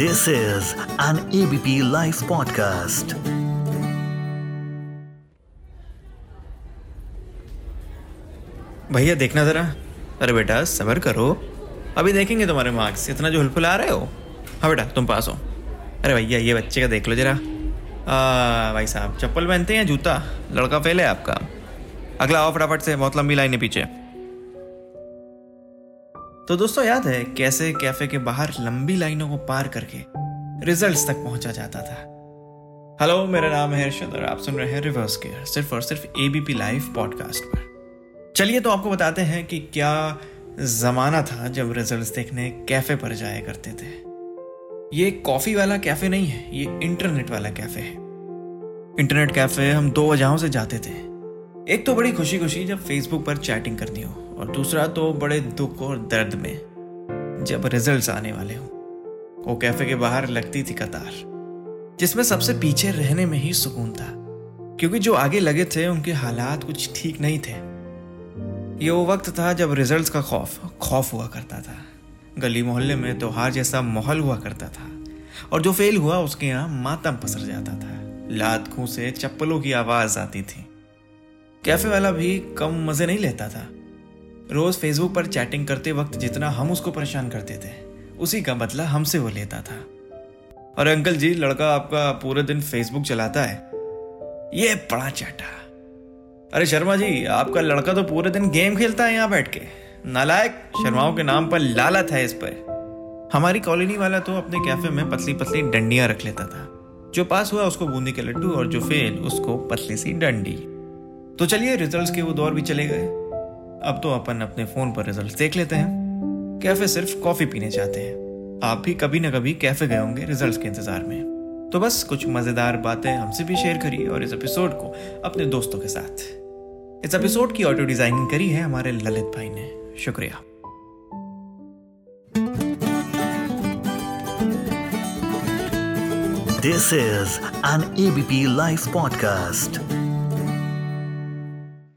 This is an ABP Life podcast. भैया देखना जरा। अरे बेटा सबर करो। अभी देखेंगे तुम्हारे मार्क्स इतना जो हुलफुला रहे हो? हाँ बेटा तुम पास हो। अरे भैया ये बच्चे का देख लो जरा। आ, भाई साहब चप्पल पहनते हैं जूता? लड़का फेल है आपका। अगला आओ फटाफट से बहुत लंबी लाइन है पीछे। तो दोस्तों याद है कैसे कैफ़े के बाहर लंबी लाइनों को पार करके रिजल्ट्स तक पहुँचा जाता था? हेलो मेरा नाम है हर्षद और आप सुन रहे हैं रिवर्स केयर सिर्फ़ और सिर्फ़ एबीपी लाइव पॉडकास्ट पर। चलिए तो आपको बताते हैं कि क्या जमाना था जब रिजल्ट्स देखने कैफ़े पर जाया करते थे। ये कॉफ़ी वाला कैफ़े नहीं है, ये इंटरनेट वाला कैफ़े है। इंटरनेट कैफ़े हम दो वजहों से जाते थे। एक तो बड़ी खुशी खुशी जब फेसबुक पर चैटिंग करनी हो और दूसरा तो बड़े दुख और दर्द में जब रिजल्ट्स आने वाले हो। वो कैफ़े के बाहर लगती थी कतार, जिसमें सबसे पीछे रहने में ही सुकून था, क्योंकि जो आगे लगे थे उनके हालात कुछ ठीक नहीं थे। ये वो वक्त था जब रिजल्ट्स का खौफ खौफ हुआ करता था। गली मोहल्ले में त्योहार जैसा माहौल हुआ करता था और जो फेल हुआ उसके यहाँ मातम पसर जाता था। लात खूं से चप्पलों की आवाज़ आती थी। कैफ़े वाला भी कम मज़े नहीं लेता था। रोज फेसबुक पर चैटिंग करते वक्त जितना हम उसको परेशान करते थे, उसी का बदला हमसे वो लेता था। और अंकल जी, लड़का आपका पूरे दिन फेसबुक चलाता है। ये बड़ा चाटा। अरे शर्मा जी, आपका लड़का तो पूरे दिन गेम खेलता है यहाँ बैठ के। नालायक शर्माओं के नाम पर लालत है इस पर। हमारी कॉलोनी वाला तो अपने कैफ़े में पतली पतली डंडियाँ रख लेता था। जो पास हुआ उसको बूंदी के लड्डू और जो फेल उसको पतली सी डंडी। तो चलिए रिजल्ट्स के वो दौर भी चले गए। अब तो अपन अपने फ़ोन पर रिज़ल्ट देख लेते हैं। कैफ़े सिर्फ़ कॉफ़ी पीने जाते हैं। आप भी कभी ना कभी कैफ़े गए होंगे रिजल्ट्स के इंतज़ार में। तो बस कुछ मज़ेदार बातें हमसे भी शेयर करिए और इस एपिसोड को अपने दोस्तों के साथ। इस एपिसोड की ऑडियो डिज़ाइनिंग करी है हमारे ललित भाई ने। शुक्रिया। This is an ABP Life podcast.